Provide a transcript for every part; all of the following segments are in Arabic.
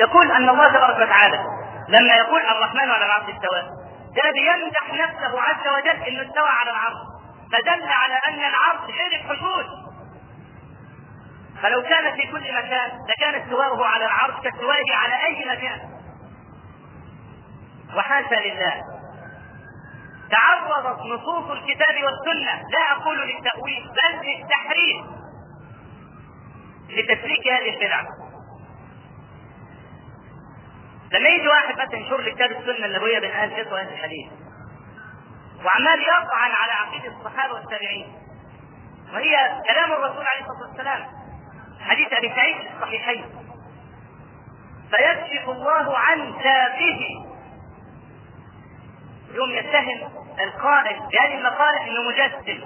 يقول أن الله تبارك وتعالى لما يقول الرحمن على العرش استوى. ده بيمدح نفسه عز وجل إنه استوى على العرش. فدل على أن العرش غير الحدود فلو كان في كل مكان لكان استواؤه على العرش كاستوائه على أي مكان. وحاشا لله. تعرضت نصوص الكتاب والسنة. لا أقول للتأويل بل للتحريف. لتسليك هذه البدع لما يجي واحد مثلا ينشر لي كتاب السنة النبوية بين أهل الفقه واهل الحديث وعمال يطعن على عقيدة الصحابة والتابعين وهي كلام الرسول عليه الصلاة والسلام حديث أبي سعيد في الصحيحين. فيكشف الله عن ساقه يوم يتهم القائل بهذه المقالة إنه مجسم.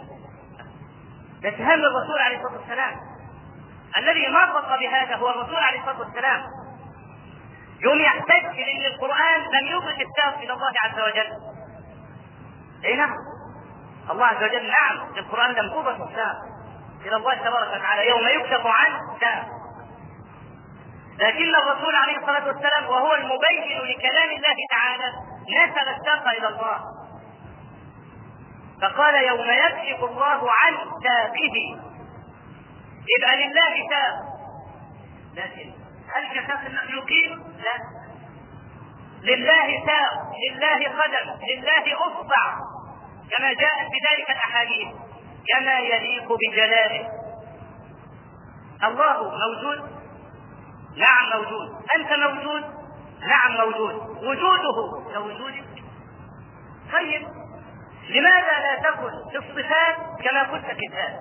يتهم الرسول عليه الصلاة والسلام. الذي نطق بهذا هو الرسول عليه الصلاة والسلام. يوم يحتج لأن القرآن لم يضف الساق إلى الله عز وجل. أي نعم. الله عز وجل نعم. القرآن لم تضف الساق إلى الله تبارك وتعالى. يوم يكشف عن ساق لكن الرسول عليه الصلاة والسلام وهو المبين لكلام الله تعالى نسب الساق إلى الله. فقال يوم يكشف الله عن ساقه يبقى لله ساق لكن هل كساق المخلوقين؟ لا. لله ساق لله قدم لله أصبع. كما جاءت بذلك الأحاديث. كما يليق بجلاله. الله موجود. نعم موجود. أنت موجود. نعم موجود. وجوده كوجودك طيب. لماذا لا تكن في الصفات كما كنت في الذات؟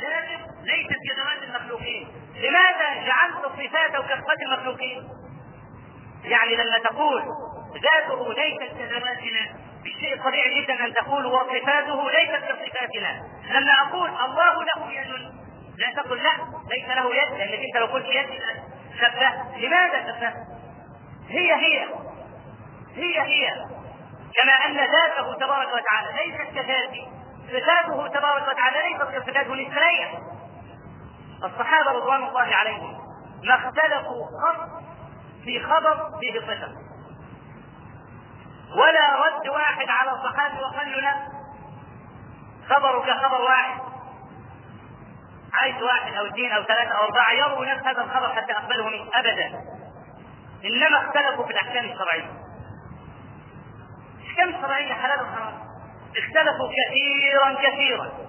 ذاتك ليست كذوات المخلوقين. لماذا جعلت صفاته كصفات المخلوقين؟ يعني لما تقول ذاته ليست كذواتنا بالشيء طبيعي جدا أن تقول وصفاته ليست كصفاتنا. لما أقول الله له يد لا تقل لا ليس له يد لأنك أنت لو قلت يد شبه لماذا شبه هي هي. هي هي. كما أن ذاته تبارك وتعالى ليست كذاتي. صفاته تبارك وتعالى ليست كصفاته الاثنين الصحابة رضوان الله عليهم ما اختلفوا قط في خبر فيه صفه ولا رد واحد على صحابي وقال له خبرك خبر واحد. عايز واحد أو اثنين أو ثلاثة أو أربعة يرووا نفس هذا الخبر حتى اقبله منه ابدا. إنما اختلفوا في الأحكام الشرعية. الأحكام الشرعية حلال وحرام. اختلفوا كثيرا كثيرا.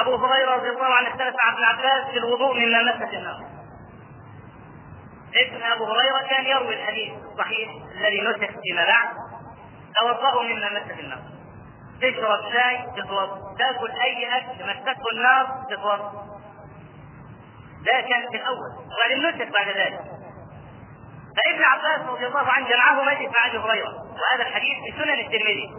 أبو هريرة رضي الله عنه اختلف مع ابن عباس في الوضوء مما مست النار. ابن أبو هريرة كان يروي الحديث الصحيح الذي نسخ فيما بعد توضأوا مما مست النار. تشرب شاي تتوضا تاكل أي أكل مسته النار تتوضا ده كان في الأول وبعدين نسخ بعد ذلك. فابن عباس رضي الله عنه جمعه مجلس مع ابي هريرة وهذا الحديث في سنن الترمذي.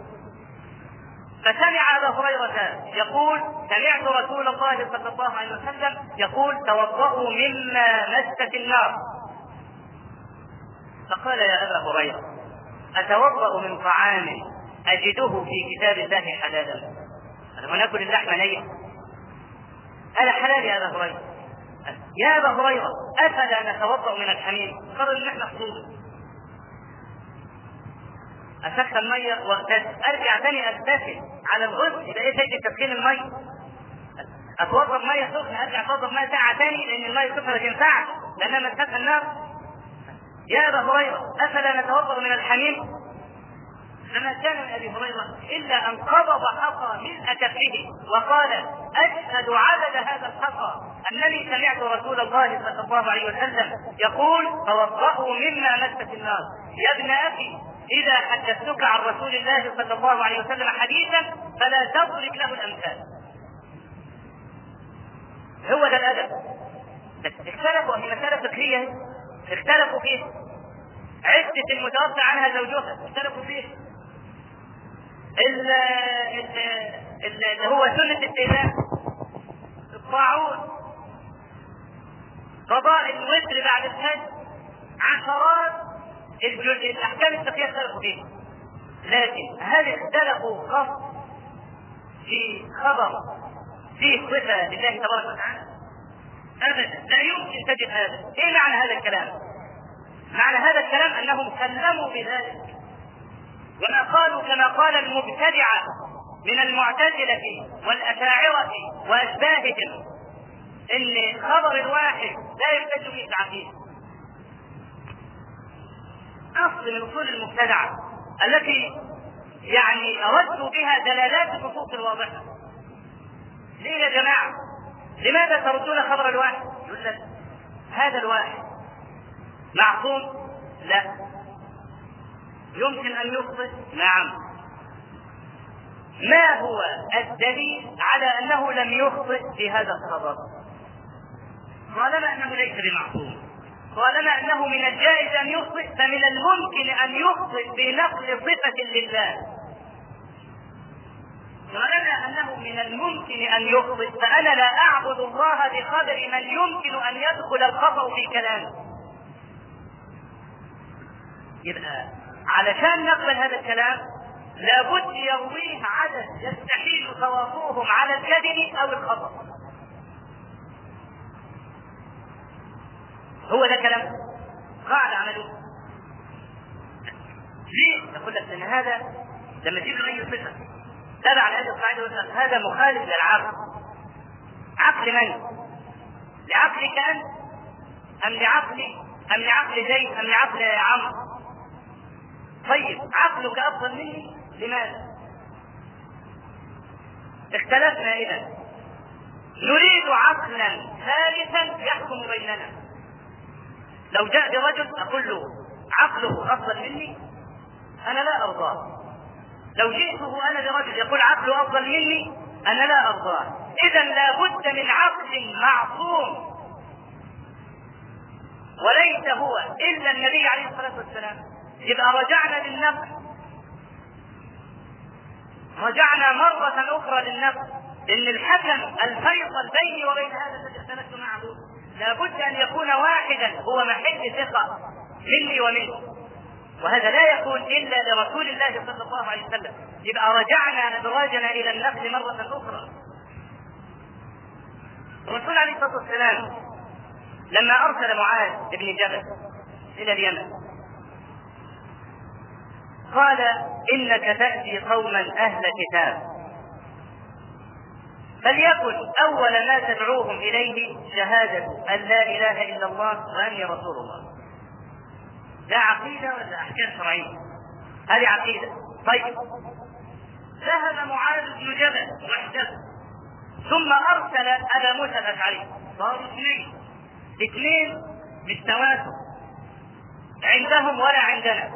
فسمع أبا هريرة يقول سمعت رسول الله صلى الله عليه وسلم يقول توضؤوا مما مست النار. فقال يا أبا هريرة أتوضأ من طعام أجده في كتاب الله حلالا؟ وناكل اللحم نيا هذا حلال يا أبا هريرة. يا أبا هريرة أفلا نتوضأ من الحميم؟ قالوا ان إحنا حدود أسخن ميه واغتسل أرجع ثاني اغتسل على الغسل يبقى إيه فايده تسخين المية. اتوضا بميه سخنة أرجع اتوضا بميه ساعه ثاني لأن المية السخنه ما تنفعش لانها مسكتها النار. يا أبا هريرة أفلا نتوضا من الحميم؟ فما كان من أبي هريرة إلا أن قبض حصى ملء كفه وقال أشهد عدد هذا الحصى انني سمعت رسول الله صلى الله عليه وسلم يقول توضأوا مما مست النار. يا ابن أخي إذا حدثتك عن رسول الله صلى الله عليه وسلم حديثا فلا تضرب له الأمثال. هو ده الأدب. اختلفوا في مسألة فقهيه اختلفوا فيه عدة المتوفى عنها زوجها. اختلفوا فيه اللي هو سنة الاستئذان الطاعون. قضاء الوتر بعد الحج. عشرات الأحكام الفقهية اختلفوا فيه. لكن هل اختلفوا خاص في خبر فيه صفة لله تبارك وتعالى؟ ابدا. لا يمكن المبتدئ هذا. إيه معنى هذا الكلام؟ معنى هذا الكلام أنهم سلموا بذلك. وما قالوا كما قال المبتدعه من المعتزلة والأشاعرة وأشباههم إن خبر الواحد لا يحتج به العقيده اصل من أصول المبتدعه التي يعني ردوا بها دلالات النصوص الواضحة. ليه يا جماعة؟ لماذا تردون خبر الواحد؟ يقول لك هذا الواحد معصوم؟ لا. يمكن أن يخطئ؟ نعم. ما هو الدليل على أنه لم يخطئ في هذا الخبر؟ طالما أنه ليس بمعصوم. طالما إنه من الجائز أن يخطئ فمن الممكن أن يخطئ بنقل صفة لله. طالما إنه من الممكن أن يخطئ فأنا لا أعبد الله بخبر من يمكن أن يدخل الخطأ في كلامه. يبقى علشان نقبل هذا الكلام لابد يرويه عدد يستحيل تواطؤهم على الكذب أو الخطأ. هو ده كلام قاعدة عملية ليه؟ يقول لك ان هذا لما تجيب اي صفة تبع هذه القاعدة يقول هذا مخالف للعقل عقل من؟ لعقلك انت أم لعقلي أم لعقل زيد أم لعقل عمرو طيب عقلك أفضل مني لماذا؟ اختلفنا اذا نريد عقلا ثالثا يحكم بيننا لو جاء برجل أقول له عقله أفضل مني أنا لا أرضاه. لو جئته أنا برجل يقول عقله أفضل مني أنا لا أرضاه. اذا لابد من عقل معصوم. وليس هو إلا النبي عليه الصلاة والسلام. يبقى رجعنا للنقل رجعنا مرة أخرى للنقل إن الحكم الفيصل بيني وبين هذا الذي اختلفت معه لابد أن يكون واحدا هو محل ثقة مني ومنه. وهذا لا يكون إلا لرسول الله صلى الله عليه وسلم. يبقى رجعنا أدراجنا إلى النقل مرة أخرى. الرسول عليه الصلاة والسلام لما أرسل معاذ بن جبل إلى اليمن قال إنك تأتي قوما أهل كتاب. فليكن أول ما تدعوهم إليه شهادة أن لا إله إلا الله وأني رسول الله. ده عقيدة ولا أحكام شرعية؟ هذه عقيدة. طيب. ذهب معاذ بن جبل وحده ثم أرسل أبا موسى الأشعري. صاروا اثنين. اثنين بالتواتر. عندهم ولا عندنا.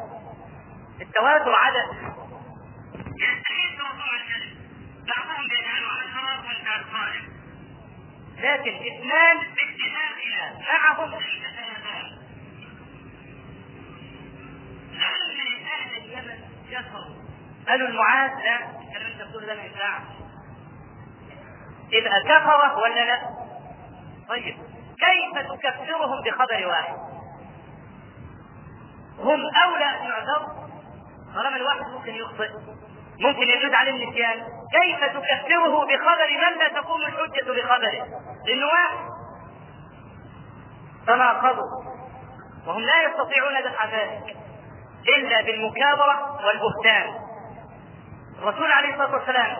التواتر عدد. يستحيل موضوع الكذب بعضهم القائم لكن إثنان باتفاقنا معهم لما أهل اليمن قالوا المعاد لا. الكلام انت تقول ده ما ينفعش كفره ولا لا؟ طيب. كيف تكفرهم بخبر واحد؟ هم أولى أن يعذروا؟ طالما الواحد ممكن يخطئ. ممكن يجوز عليه النسيان. كيف تكفره بخبر؟ من لا تقوم الحجة بخبره؟ لأنه تناقضوا وهم لا يستطيعون دفع ذلك إلا بالمكابرة والبهتان. الرسول عليه الصلاة والسلام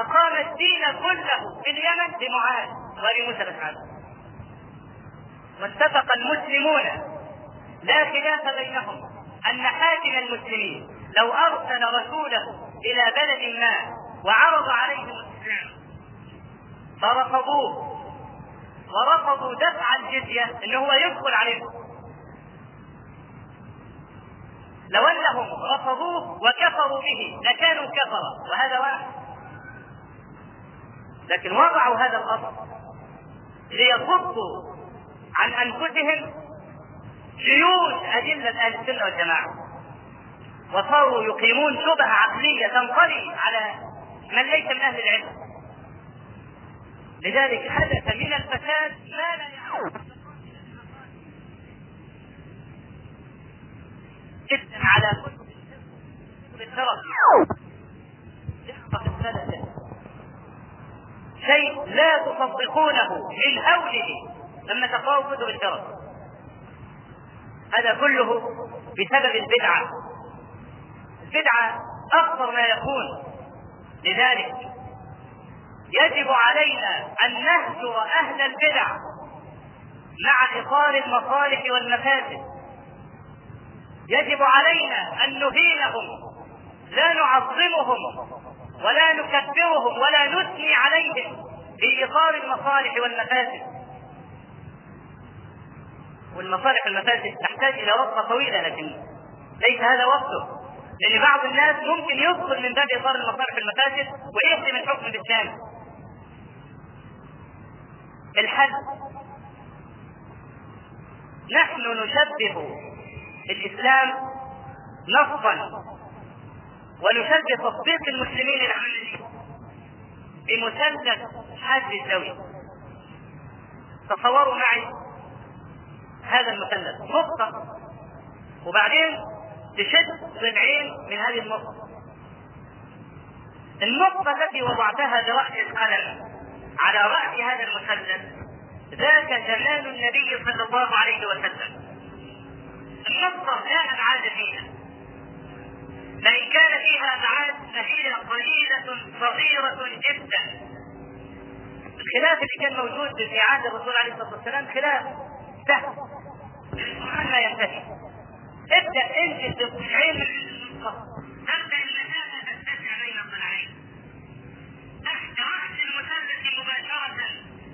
أقام الدين كله في اليمن بمعاذ ولموسى الأشعري واتفق المسلمون لا خلاف بينهم أن حاكم المسلمين لو أرسل رسوله إلى بلد ما وعرض عليهم الإسلام فرفضوه ورفضوا دفع الجزية إن هو يدخل عليهم. لو أنهم رفضوه وكفروا به لكانوا كفرة وهذا واحد. لكن وضعوا هذا الأصل ليصدوا عن أنفسهم جيوش أدلة أهل السنة والجماعة. وصاروا يقيمون شبهة عقلية تنطلي على من ليس من أهل العلم. لذلك حدث من الفساد ما لا يعلم جدا على كتب الفرق شيء لا تصدقونه من هوله لما تقرأوا كتب الشرع هذا كله بسبب البدعة. البدعة أخطر ما يكون. لذلك يجب علينا أن نهجر أهل البدع مع إطار المصالح والمفاسد. يجب علينا أن نهينهم لا نعظمهم ولا نكبرهم ولا نثني عليهم في إطار المصالح والمفاسد. والمصالح والمفاسد تحتاج إلى وقفة طويلة لكن ليس هذا وقته. لأن بعض الناس ممكن يدخل من باب إطار المصالح والمفاسد ويخدم الحكم بالثاني الحل نحن نشبه الإسلام نصا ونشبه تطبيق المسلمين العملي بمثلث حد الزوي. تصوروا معي هذا المثلث نقطة. وبعدين تشد ضلعين من هذه النقطة. النقطة التي وضعتها برأس القلم على رأس هذا المثلث ذاك جمال النبي صلى الله عليه وسلم. النقطة لا أبعاد فيها فإن كان فيها أبعاد فهي قليلة صغيرة جدا. الخلاف اللي كان موجود في عهد الرسول عليه الصلاة والسلام خلاف سهل. ما ينتهي. أنت تقحم ابدا ان هذا تتسع بين تحت رأس المثلث مباشرة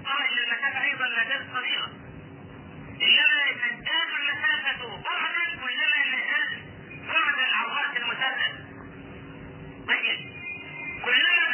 ترى المسافة أيضا ما زالت صغيرة. تزداد المسافة بعدا وإنما النساء بعدا عن رأس المثلث طيب. كلما